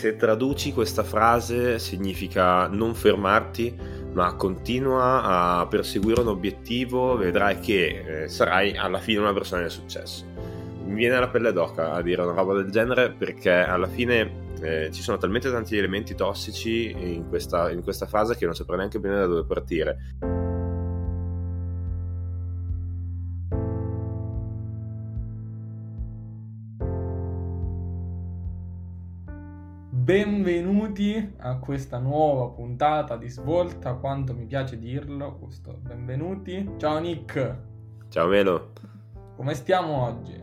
Se traduci questa frase significa non fermarti, ma continua a perseguire un obiettivo, vedrai che eh, sarai alla fine una persona di successo. Mi viene la pelle d'oca a dire una roba del genere perché alla fine eh, ci sono talmente tanti elementi tossici in questa, in questa frase che non saprei neanche bene da dove partire. Benvenuti a questa nuova puntata di Svolta, quanto mi piace dirlo, questo benvenuti. Ciao Nick. Ciao Melo. Come stiamo oggi?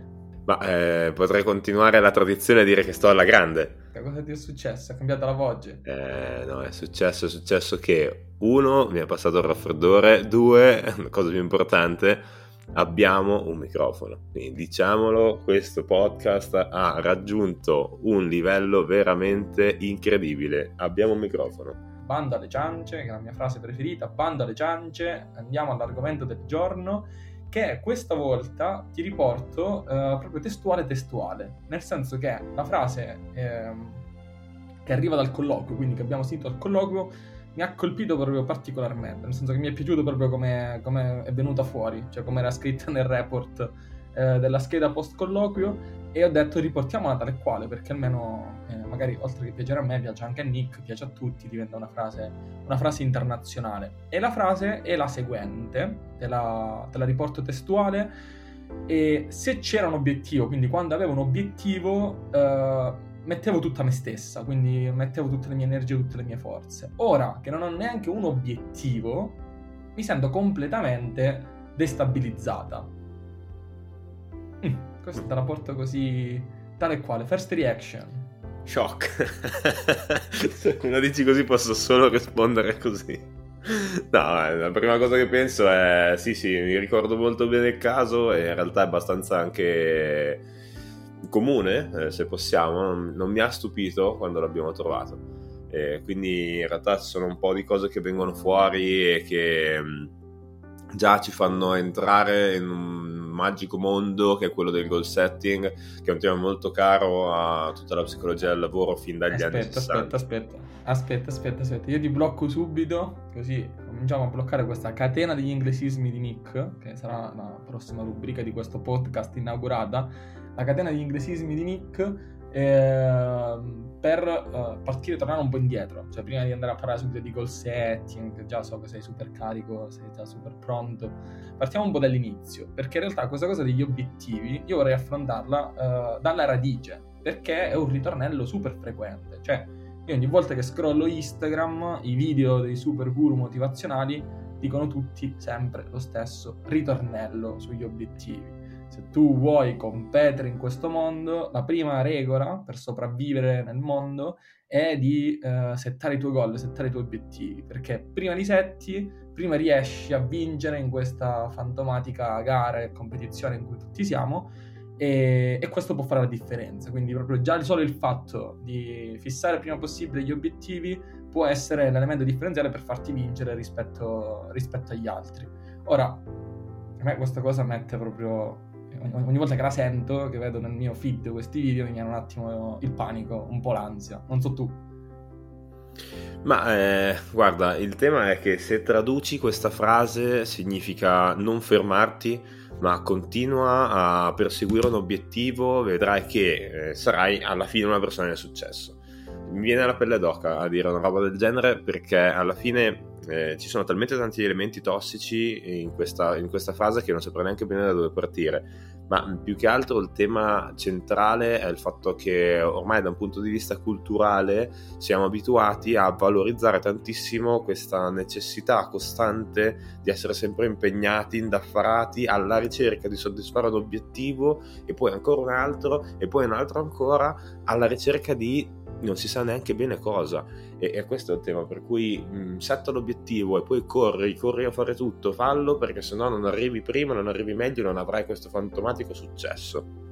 Ma eh, potrei continuare la tradizione e dire che sto alla grande. Che cosa ti è successo? È cambiata la voce? Eh, no, è successo, è successo che uno, mi è passato il raffreddore, due, cosa più importante, abbiamo un microfono. Quindi diciamolo, questo podcast ha raggiunto un livello veramente incredibile. Abbiamo un microfono. Bando alle ciance, che è la mia frase preferita, bando alle ciance, andiamo all'argomento del giorno che questa volta ti riporto uh, proprio testuale testuale, nel senso che la frase eh, che arriva dal colloquio, quindi che abbiamo sentito al colloquio, mi ha colpito proprio particolarmente, nel senso che mi è piaciuto proprio come, come è venuta fuori, cioè come era scritta nel report eh, della scheda post colloquio e ho detto riportiamola tale quale perché almeno eh, magari oltre che piacere a me piace anche a Nick, piace a tutti, diventa una frase, una frase internazionale. E la frase è la seguente, te la, te la riporto testuale e se c'era un obiettivo, quindi quando avevo un obiettivo... Eh, mettevo tutta me stessa, quindi mettevo tutte le mie energie, tutte le mie forze. Ora che non ho neanche un obiettivo, mi sento completamente destabilizzata. Mm, questa te la porto così, tale e quale. First reaction. Shock. Se lo dici così posso solo rispondere così. No, eh, la prima cosa che penso è sì, sì, mi ricordo molto bene il caso e in realtà è abbastanza anche comune, eh, se possiamo, non, non, mi ha stupito quando l'abbiamo trovato. Eh, quindi in realtà ci sono un po' di cose che vengono fuori e che mh, già ci fanno entrare in un magico mondo che è quello del goal setting, che è un tema molto caro a tutta la psicologia del lavoro fin dagli aspetta, anni 60. Aspetta, aspetta, aspetta, aspetta, aspetta, io ti blocco subito, così cominciamo a bloccare questa catena degli inglesismi di Nick, che sarà la prossima rubrica di questo podcast inaugurata la catena di inglesismi di Nick eh, per uh, partire tornare un po' indietro. Cioè, prima di andare a parlare subito di goal setting, già so che sei super carico, sei già super pronto. Partiamo un po' dall'inizio, perché in realtà questa cosa degli obiettivi io vorrei affrontarla uh, dalla radice, perché è un ritornello super frequente. Cioè, io ogni volta che scrollo Instagram, i video dei super guru motivazionali dicono tutti sempre lo stesso ritornello sugli obiettivi se tu vuoi competere in questo mondo, la prima regola per sopravvivere nel mondo è di uh, settare i tuoi goal, settare i tuoi obiettivi, perché prima li setti, prima riesci a vincere in questa fantomatica gara e competizione in cui tutti siamo e, e, questo può fare la differenza. Quindi proprio già solo il fatto di fissare prima possibile gli obiettivi può essere l'elemento differenziale per farti vincere rispetto, rispetto agli altri. Ora, a me questa cosa mette proprio ogni volta che la sento, che vedo nel mio feed questi video, mi viene un attimo il panico, un po' l'ansia. Non so tu. Ma eh, guarda, il tema è che se traduci questa frase significa non fermarti, ma continua a perseguire un obiettivo, vedrai che eh, sarai alla fine una persona di successo. Mi viene la pelle d'oca a dire una roba del genere perché alla fine eh, ci sono talmente tanti elementi tossici in questa, in questa frase che non saprei neanche bene da dove partire. Ma più che altro il tema centrale è il fatto che ormai da un punto di vista culturale siamo abituati a valorizzare tantissimo questa necessità costante di essere sempre impegnati, indaffarati alla ricerca di soddisfare un obiettivo e poi ancora un altro e poi un altro ancora alla ricerca di non si sa neanche bene cosa. E, e questo è il tema, per cui mh, setta l'obiettivo e poi corri, corri a fare tutto, fallo perché sennò non arrivi prima, non arrivi meglio, non avrai questo fantomatico successo.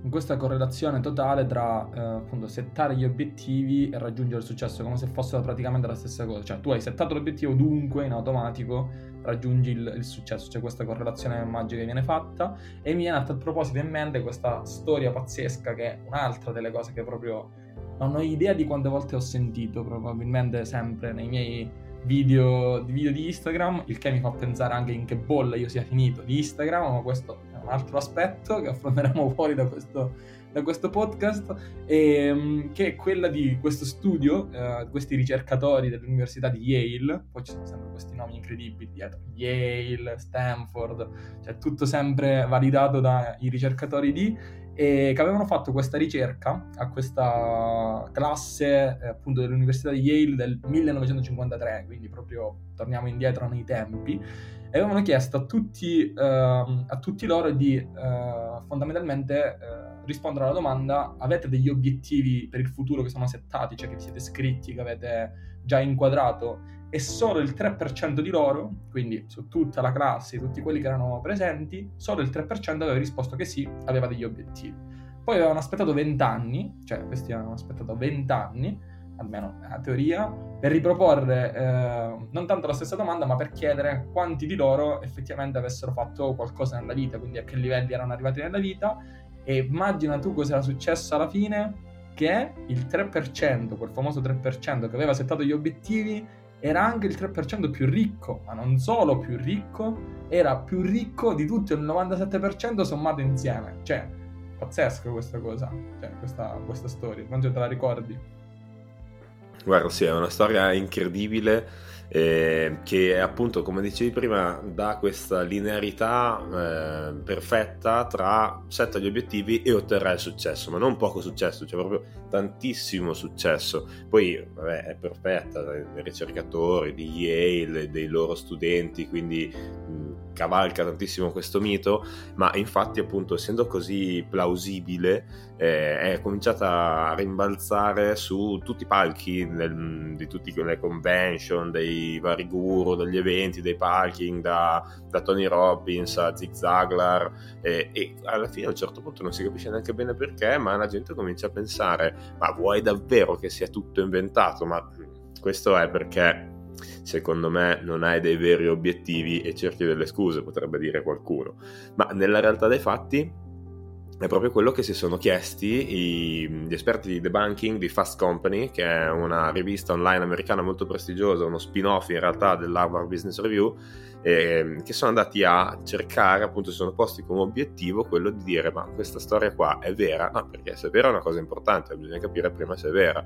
In questa correlazione totale tra eh, appunto settare gli obiettivi e raggiungere il successo, come se fossero praticamente la stessa cosa. Cioè, tu hai settato l'obiettivo, dunque in automatico raggiungi il, il successo. C'è questa correlazione magica che viene fatta. E mi viene a tal proposito in mente questa storia pazzesca che è un'altra delle cose che proprio non ho idea di quante volte ho sentito, probabilmente sempre nei miei video, video di Instagram, il che mi fa pensare anche in che bolla io sia finito di Instagram, ma questo è un altro aspetto che affronteremo fuori da questo, da questo podcast, e, ehm, che è quella di questo studio, eh, questi ricercatori dell'Università di Yale, poi ci sono sempre questi nomi incredibili dietro, Yale, Stanford, cioè tutto sempre validato dai ricercatori di e che avevano fatto questa ricerca a questa classe eh, appunto dell'Università di Yale del 1953, quindi proprio torniamo indietro nei tempi, e avevano chiesto a tutti, eh, a tutti loro di eh, fondamentalmente eh, rispondere alla domanda avete degli obiettivi per il futuro che sono settati, cioè che vi siete scritti, che avete già inquadrato e solo il 3% di loro, quindi su tutta la classe, tutti quelli che erano presenti, solo il 3% aveva risposto che sì, aveva degli obiettivi. Poi avevano aspettato 20 anni, cioè questi avevano aspettato 20 anni, almeno a teoria, per riproporre eh, non tanto la stessa domanda, ma per chiedere quanti di loro effettivamente avessero fatto qualcosa nella vita, quindi a che livelli erano arrivati nella vita. E immagina tu cosa era successo alla fine, che il 3%, quel famoso 3% che aveva settato gli obiettivi, era anche il 3% più ricco, ma non solo più ricco, era più ricco di tutto il 97% sommato insieme. Cioè, pazzesco questa cosa, cioè, questa, questa storia, non te la ricordi? Guarda, sì, è una storia incredibile eh, che appunto, come dicevi prima, dà questa linearità eh, perfetta tra setta gli obiettivi e otterrai il successo, ma non poco successo, cioè proprio tantissimo successo. Poi vabbè, è perfetta dai ricercatori di Yale, dei loro studenti, quindi mh, cavalca tantissimo questo mito, ma infatti appunto essendo così plausibile eh, è cominciata a rimbalzare su tutti i palchi del, di tutte le convention, dei vari guru, degli eventi, dei parking, da, da Tony Robbins a Zig Zaglar eh, e alla fine a un certo punto non si capisce neanche bene perché, ma la gente comincia a pensare ma vuoi davvero che sia tutto inventato? Ma questo è perché secondo me non hai dei veri obiettivi e cerchi delle scuse, potrebbe dire qualcuno. Ma nella realtà dei fatti è proprio quello che si sono chiesti i, gli esperti di debunking di Fast Company, che è una rivista online americana molto prestigiosa, uno spin-off in realtà dell'Harvard Business Review, eh, che sono andati a cercare, appunto, si sono posti come obiettivo quello di dire ma questa storia qua è vera? No, perché se è vera è una cosa importante, bisogna capire prima se è vera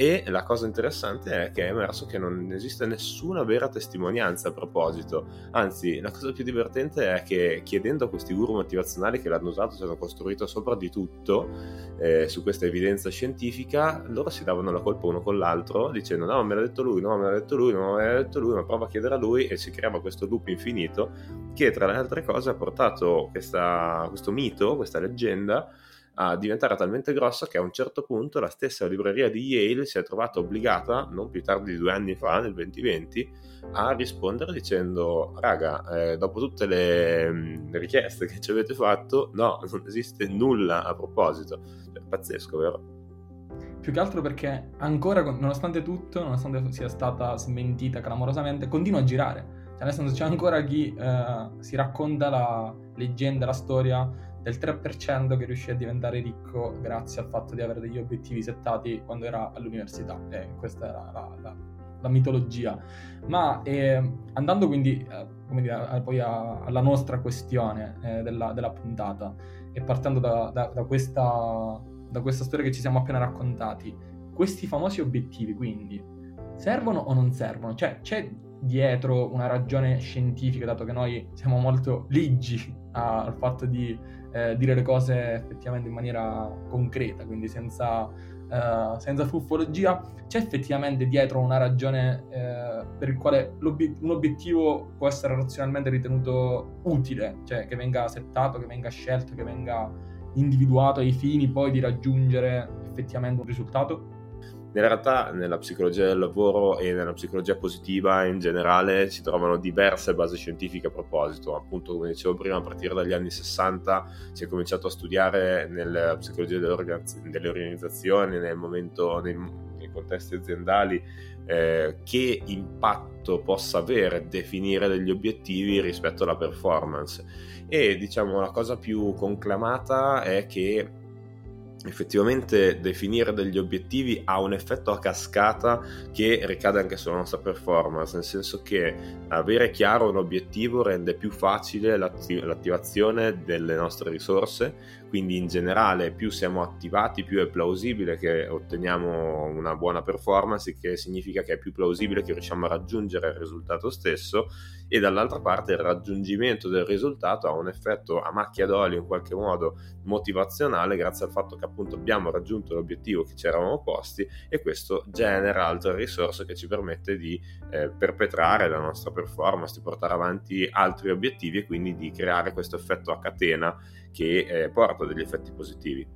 e la cosa interessante è che è emerso che non esiste nessuna vera testimonianza a proposito. Anzi, la cosa più divertente è che chiedendo a questi guru motivazionali che l'hanno usato, si hanno costruito sopra di tutto eh, su questa evidenza scientifica, loro si davano la colpa uno con l'altro dicendo no, me l'ha detto lui, no, me l'ha detto lui, no, me l'ha detto lui, ma prova a chiedere a lui e si creava questo loop infinito che tra le altre cose ha portato questa, questo mito, questa leggenda a diventare talmente grossa che a un certo punto la stessa libreria di Yale si è trovata obbligata, non più tardi di due anni fa, nel 2020, a rispondere dicendo raga, eh, dopo tutte le, le, richieste che ci avete fatto, no, non esiste nulla a proposito. Cioè, pazzesco, vero? Più che altro perché ancora, nonostante tutto, nonostante sia stata smentita clamorosamente, continua a girare. Cioè, nel senso, c'è ancora chi eh, si racconta la leggenda, la storia del 3% che riuscì a diventare ricco grazie al fatto di avere degli obiettivi settati quando era all'università. E questa era la, la, la mitologia. Ma eh, andando quindi eh, come dire, poi a, alla nostra questione eh, della, della, puntata e partendo da, da, da, questa, da questa storia che ci siamo appena raccontati, questi famosi obiettivi quindi servono o non servono? Cioè c'è dietro una ragione scientifica, dato che noi siamo molto ligi al fatto di eh, dire le cose effettivamente in maniera concreta, quindi senza, uh, senza fuffologia, c'è effettivamente dietro una ragione eh, per il quale un obiettivo può essere razionalmente ritenuto utile, cioè che venga settato, che venga scelto, che venga individuato ai fini poi di raggiungere effettivamente un risultato? In realtà nella psicologia del lavoro e nella psicologia positiva in generale si trovano diverse basi scientifiche a proposito. Appunto, come dicevo prima, a partire dagli anni 60 si è cominciato a studiare nella psicologia delle organizzazioni, nel momento, nei, nei contesti aziendali, eh, che impatto possa avere definire degli obiettivi rispetto alla performance. E diciamo la cosa più conclamata è che effettivamente definire degli obiettivi ha un effetto a cascata che ricade anche sulla nostra performance, nel senso che avere chiaro un obiettivo rende più facile l'atti- l'attivazione delle nostre risorse, quindi in generale più siamo attivati più è plausibile che otteniamo una buona performance, che significa che è più plausibile che riusciamo a raggiungere il risultato stesso e dall'altra parte il raggiungimento del risultato ha un effetto a macchia d'olio in qualche modo motivazionale grazie al fatto che appunto abbiamo raggiunto l'obiettivo che ci eravamo posti e questo genera altre risorse che ci permette di eh, perpetrare la nostra performance, di portare avanti altri obiettivi e quindi di creare questo effetto a catena che eh, porta degli effetti positivi.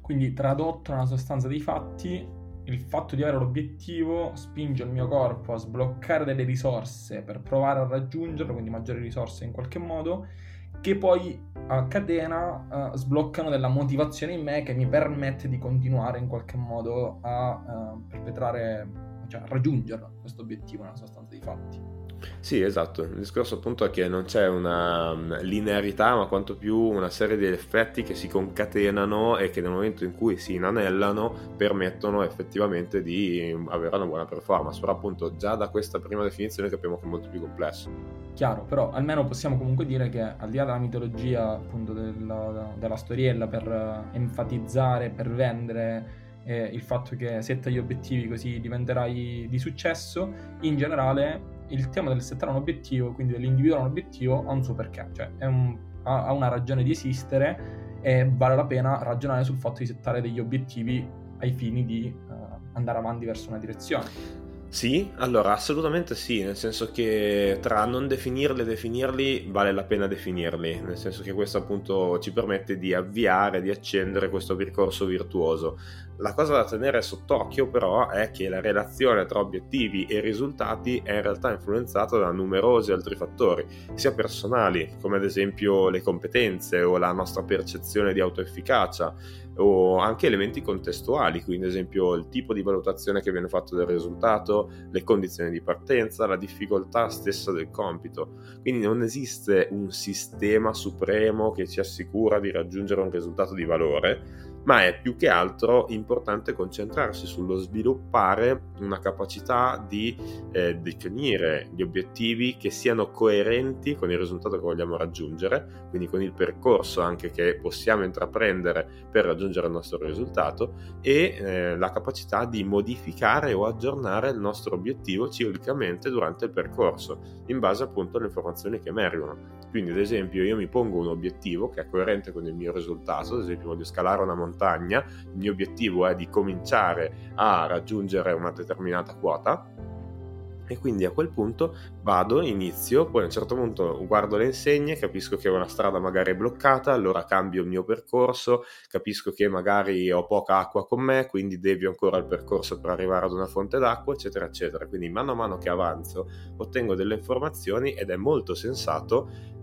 Quindi tradotto nella sostanza dei fatti, il fatto di avere l'obiettivo spinge il mio corpo a sbloccare delle risorse per provare a raggiungerlo, quindi maggiori risorse in qualche modo, che poi a catena uh, sbloccano della motivazione in me che mi permette di continuare in qualche modo a uh, perpetrare, cioè a raggiungere questo obiettivo nella sostanza dei fatti. Sì, esatto. Il discorso appunto è che non c'è una mm, linearità, ma quanto più una serie di effetti che si concatenano e che nel momento in cui si inanellano permettono effettivamente di avere una buona performance. Però appunto già da questa prima definizione capiamo che è molto più complesso. Chiaro, però almeno possiamo comunque dire che al di là della mitologia appunto della, della storiella per eh, enfatizzare, per vendere eh, il fatto che setta gli obiettivi così diventerai di successo, in generale il tema del settare un obiettivo, quindi dell'individuare un obiettivo, ha un suo perché, cioè un, ha, ha una ragione di esistere e vale la pena ragionare sul fatto di settare degli obiettivi ai fini di uh, andare avanti verso una direzione. Sì, allora assolutamente sì, nel senso che tra non definirli e definirli vale la pena definirli, nel senso che questo appunto ci permette di avviare, di accendere questo percorso virtuoso. La cosa da tenere sott'occhio però è che la relazione tra obiettivi e risultati è in realtà influenzata da numerosi altri fattori, sia personali, come ad esempio le competenze o la nostra percezione di autoefficacia, o anche elementi contestuali, quindi ad esempio il tipo di valutazione che viene fatto del risultato, le condizioni di partenza, la difficoltà stessa del compito. Quindi non esiste un sistema supremo che ci assicura di raggiungere un risultato di valore, ma è più che altro importante concentrarsi sullo sviluppare una capacità di eh, definire gli obiettivi che siano coerenti con il risultato che vogliamo raggiungere, quindi con il percorso anche che possiamo intraprendere per raggiungere il nostro risultato e eh, la capacità di modificare o aggiornare il nostro obiettivo ciclicamente durante il percorso, in base appunto alle informazioni che emergono. Quindi, ad esempio, io mi pongo un obiettivo che è coerente con il mio risultato, ad esempio voglio scalare una montagna, il mio obiettivo è di cominciare a raggiungere una determinata quota e quindi a quel punto vado, inizio, poi a un certo punto guardo le insegne, capisco che una strada magari è bloccata, allora cambio il mio percorso, capisco che magari ho poca acqua con me, quindi devio ancora il percorso per arrivare ad una fonte d'acqua, eccetera, eccetera. Quindi mano a mano che avanzo ottengo delle informazioni ed è molto sensato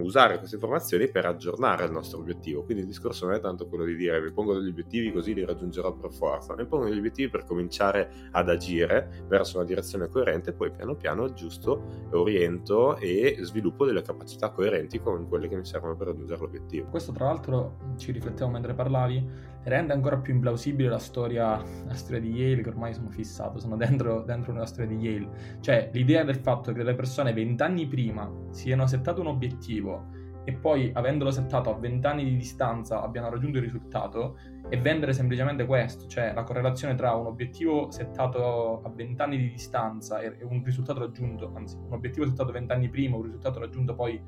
usare queste informazioni per aggiornare il nostro obiettivo. Quindi il discorso non è tanto quello di dire mi pongo degli obiettivi così li raggiungerò per forza, mi pongo degli obiettivi per cominciare ad agire verso una direzione coerente poi piano piano aggiusto, oriento e sviluppo delle capacità coerenti con quelle che mi servono per raggiungere l'obiettivo. Questo tra l'altro ci riflettevo mentre parlavi, rende ancora più implausibile la storia, la storia di Yale che ormai sono fissato, sono dentro, dentro una storia di Yale. Cioè l'idea del fatto che le persone vent'anni prima siano settato un obiettivo e poi avendolo settato a 20 anni di distanza abbiano raggiunto il risultato e vendere semplicemente questo, cioè la correlazione tra un obiettivo settato a 20 anni di distanza e un risultato raggiunto, anzi un obiettivo settato 20 anni prima, un risultato raggiunto poi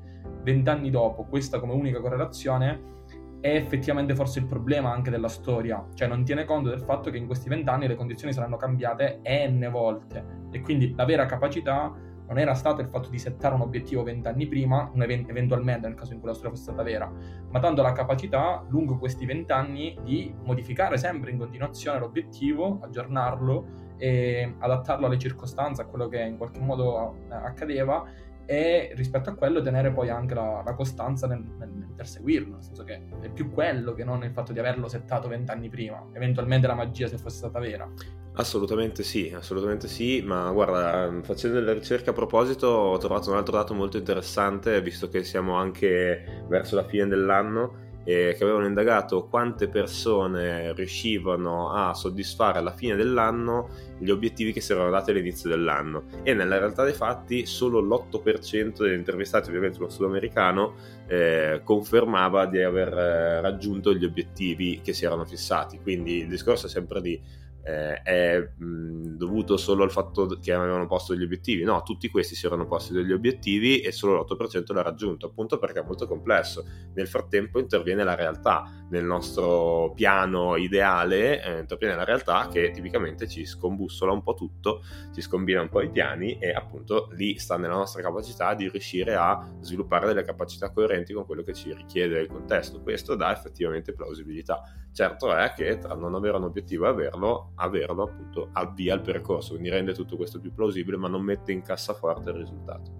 20 anni dopo, questa come unica correlazione è effettivamente forse il problema anche della storia, cioè non tiene conto del fatto che in questi 20 anni le condizioni saranno cambiate n volte. E quindi la vera capacità non era stato il fatto di settare un obiettivo vent'anni prima, eventualmente nel caso in cui la storia fosse stata vera, ma tanto la capacità lungo questi vent'anni di modificare sempre in continuazione l'obiettivo, aggiornarlo e adattarlo alle circostanze, a quello che in qualche modo eh, accadeva e rispetto a quello tenere poi anche la, la costanza nel, nel, perseguirlo, nel senso che è più quello che non il fatto di averlo settato vent'anni prima, eventualmente la magia se fosse stata vera. Assolutamente sì, assolutamente sì, ma guarda, facendo delle ricerche a proposito ho trovato un altro dato molto interessante, visto che siamo anche verso la fine dell'anno eh, che avevano indagato quante persone riuscivano a soddisfare alla fine dell'anno gli obiettivi che si erano dati all'inizio dell'anno e nella realtà dei fatti solo l'8% degli intervistati, ovviamente lo sudamericano, eh, confermava di aver eh, raggiunto gli obiettivi che si erano fissati. Quindi il discorso è sempre di eh, è mh, dovuto solo al fatto che avevano posto degli obiettivi. No, tutti questi si erano posti degli obiettivi e solo l'8% l'ha raggiunto, appunto perché è molto complesso. Nel frattempo interviene la realtà, nel nostro piano ideale eh, interviene la realtà che tipicamente ci scombussola un po' tutto, ci scombina un po' i piani e appunto lì sta nella nostra capacità di riuscire a sviluppare delle capacità coerenti con quello che ci richiede il contesto. Questo dà effettivamente plausibilità. Certo è che tra non avere un obiettivo e averlo averlo appunto avvia il percorso, quindi rende tutto questo più plausibile ma non mette in cassaforte il risultato.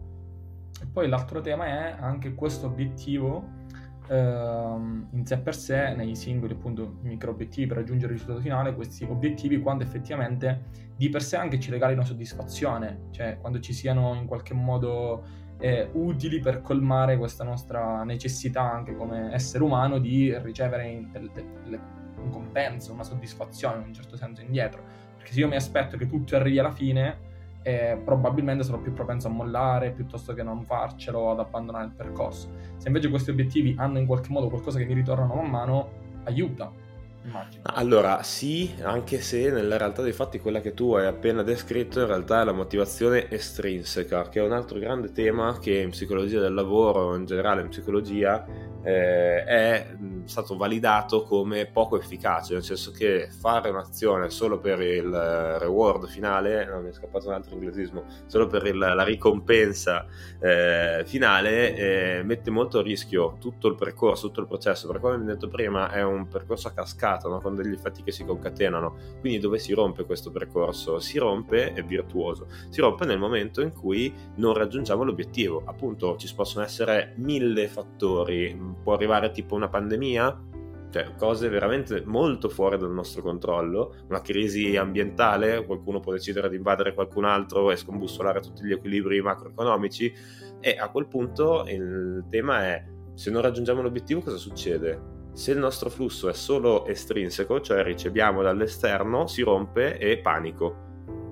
E poi l'altro tema è anche questo obiettivo ehm, in sé per sé, nei singoli appunto micro obiettivi per raggiungere il risultato finale, questi obiettivi quando effettivamente di per sé anche ci regalino soddisfazione, cioè quando ci siano in qualche modo eh, utili per colmare questa nostra necessità anche come essere umano di ricevere delle, delle un compenso, una soddisfazione in un certo senso indietro. Perché se io mi aspetto che tutto arrivi alla fine, eh, probabilmente sarò più propenso a mollare piuttosto che non farcelo, ad abbandonare il percorso. Se invece questi obiettivi hanno in qualche modo qualcosa che mi ritornano man mano, aiuta Immagino. Allora, sì, anche se nella realtà dei fatti quella che tu hai appena descritto in realtà è la motivazione estrinseca, che è un altro grande tema che in psicologia del lavoro, in generale in psicologia, eh, è stato validato come poco efficace, nel senso che fare un'azione solo per il reward finale, non mi è scappato un altro inglesismo, solo per il, la ricompensa eh, finale, eh, mette molto a rischio tutto il percorso, tutto il processo, perché come abbiamo detto prima è un percorso a cascata, no? con degli effetti che si concatenano. Quindi dove si rompe questo percorso? Si rompe, è virtuoso, si rompe nel momento in cui non raggiungiamo l'obiettivo. Appunto ci possono essere mille fattori, può arrivare tipo una pandemia, cioè cose veramente molto fuori dal nostro controllo, una crisi ambientale, qualcuno può decidere di invadere qualcun altro e scombussolare tutti gli equilibri macroeconomici e a quel punto il tema è se non raggiungiamo l'obiettivo cosa succede? Se il nostro flusso è solo estrinseco, cioè riceviamo dall'esterno, si rompe e panico,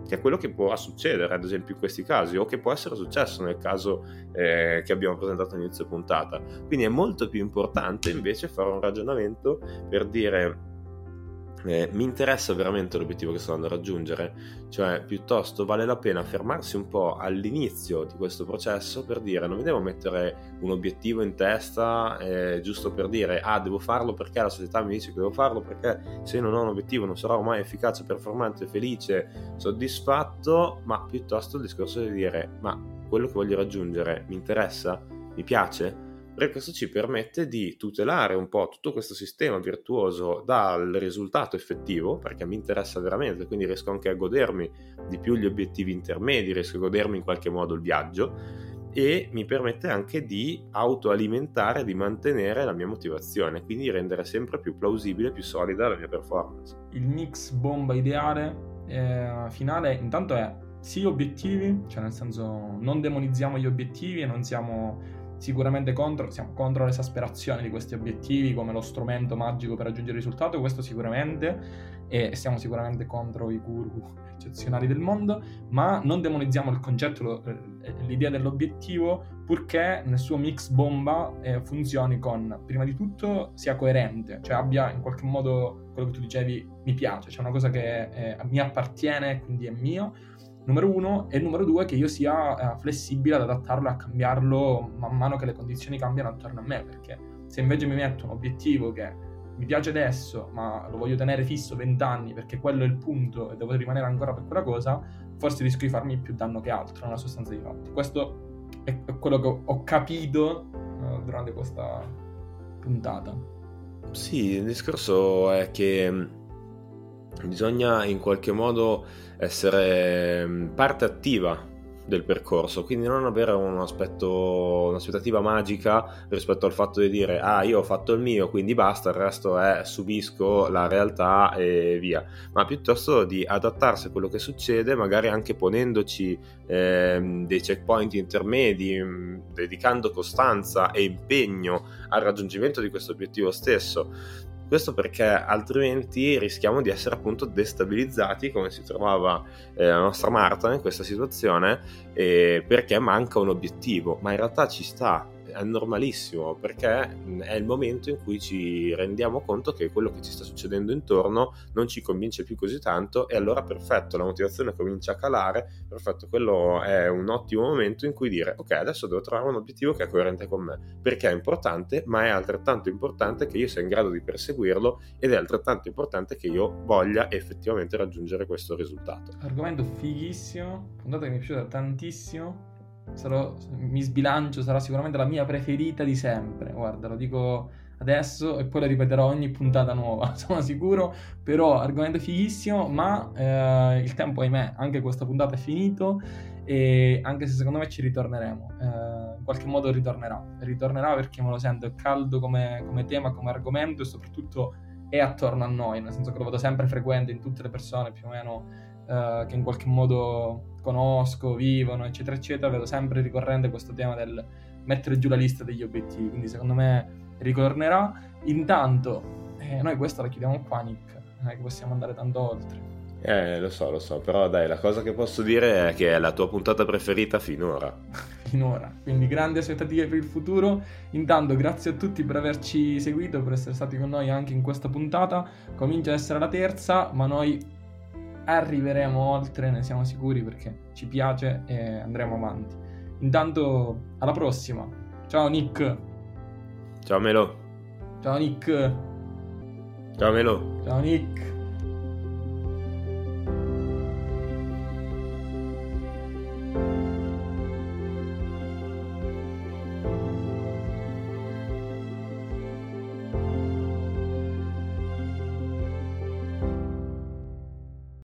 che è quello che può succedere ad esempio in questi casi o che può essere successo nel caso eh, che abbiamo presentato all'inizio puntata. Quindi è molto più importante invece fare un ragionamento per dire eh, mi interessa veramente l'obiettivo che sto andando a raggiungere, cioè piuttosto vale la pena fermarsi un po' all'inizio di questo processo per dire non mi devo mettere un obiettivo in testa eh, giusto per dire ah devo farlo perché la società mi dice che devo farlo perché se non ho un obiettivo non sarò mai efficace, performante, felice, soddisfatto, ma piuttosto il discorso di dire ma quello che voglio raggiungere mi interessa, mi piace? Perché questo ci permette di tutelare un po' tutto questo sistema virtuoso dal risultato effettivo, perché mi interessa veramente, quindi riesco anche a godermi di più gli obiettivi intermedi, riesco a godermi in qualche modo il viaggio e mi permette anche di autoalimentare, di mantenere la mia motivazione, quindi rendere sempre più plausibile, più solida la mia performance. Il mix bomba ideale eh, finale intanto è sì obiettivi, cioè nel senso non demonizziamo gli obiettivi e non siamo sicuramente contro, siamo contro l'esasperazione di questi obiettivi come lo strumento magico per raggiungere il risultato, questo sicuramente, e siamo sicuramente contro i guru eccezionali del mondo, ma non demonizziamo il concetto, eh, l'idea dell'obiettivo, purché nel suo mix bomba eh, funzioni con, prima di tutto, sia coerente, cioè abbia in qualche modo quello che tu dicevi, mi piace, cioè una cosa che eh, mi appartiene, quindi è mio, numero uno, e numero due che io sia eh, flessibile ad adattarlo e a cambiarlo man mano che le condizioni cambiano attorno a me, perché se invece mi metto un obiettivo che mi piace adesso, ma lo voglio tenere fisso 20 anni perché quello è il punto e devo rimanere ancora per quella cosa, forse rischio di farmi più danno che altro nella sostanza di fatto. Questo è quello che ho capito uh, durante questa puntata. Sì, il discorso è che bisogna in qualche modo essere mm, parte attiva del percorso, quindi non avere un aspetto, un'aspettativa magica rispetto al fatto di dire ah io ho fatto il mio quindi basta, il resto è subisco la realtà e via, ma piuttosto di adattarsi a quello che succede, magari anche ponendoci eh, dei checkpoint intermedi, mh, dedicando costanza e impegno al raggiungimento di questo obiettivo stesso questo perché altrimenti rischiamo di essere appunto destabilizzati come si trovava eh, la nostra Marta in questa situazione eh, perché manca un obiettivo, ma in realtà ci sta, è normalissimo perché è il momento in cui ci rendiamo conto che quello che ci sta succedendo intorno non ci convince più così tanto e allora perfetto, la motivazione comincia a calare, perfetto, quello è un ottimo momento in cui dire ok adesso devo trovare un obiettivo che è coerente con me perché è importante ma è altrettanto importante che io sia in grado di perseguirlo ed è altrettanto importante che io voglia effettivamente raggiungere questo risultato. Argomento fighissimo, puntata che mi è piaciuta tantissimo sarò, mi sbilancio, sarà sicuramente la mia preferita di sempre. Guarda, lo dico adesso e poi la ripeterò ogni puntata nuova, sono sicuro. Però argomento fighissimo, ma eh, il tempo, ahimè, anche questa puntata è finito. E anche se secondo me ci ritorneremo, eh, in qualche modo ritornerà. Ritornerà perché me lo sento, è caldo come, come tema, come argomento e soprattutto è attorno a noi, nel senso che lo vedo sempre frequente in tutte le persone più o meno eh, che in qualche modo conosco, vivono, eccetera, eccetera, vedo sempre ricorrente questo tema del mettere giù la lista degli obiettivi, quindi secondo me ritornerà. Intanto, eh, noi questo la chiudiamo qua, Nick, non è che possiamo andare tanto oltre. Eh, lo so, lo so, però dai, la cosa che posso dire è che è la tua puntata preferita finora. finora, quindi grandi aspettative per il futuro. Intanto, grazie a tutti per averci seguito, per essere stati con noi anche in questa puntata. Comincia ad essere la terza, ma noi arriveremo oltre, ne siamo sicuri perché ci piace e andremo avanti. Intanto, alla prossima. Ciao Nick. Ciao Melo. Ciao Nick. Ciao Melo. Ciao Nick.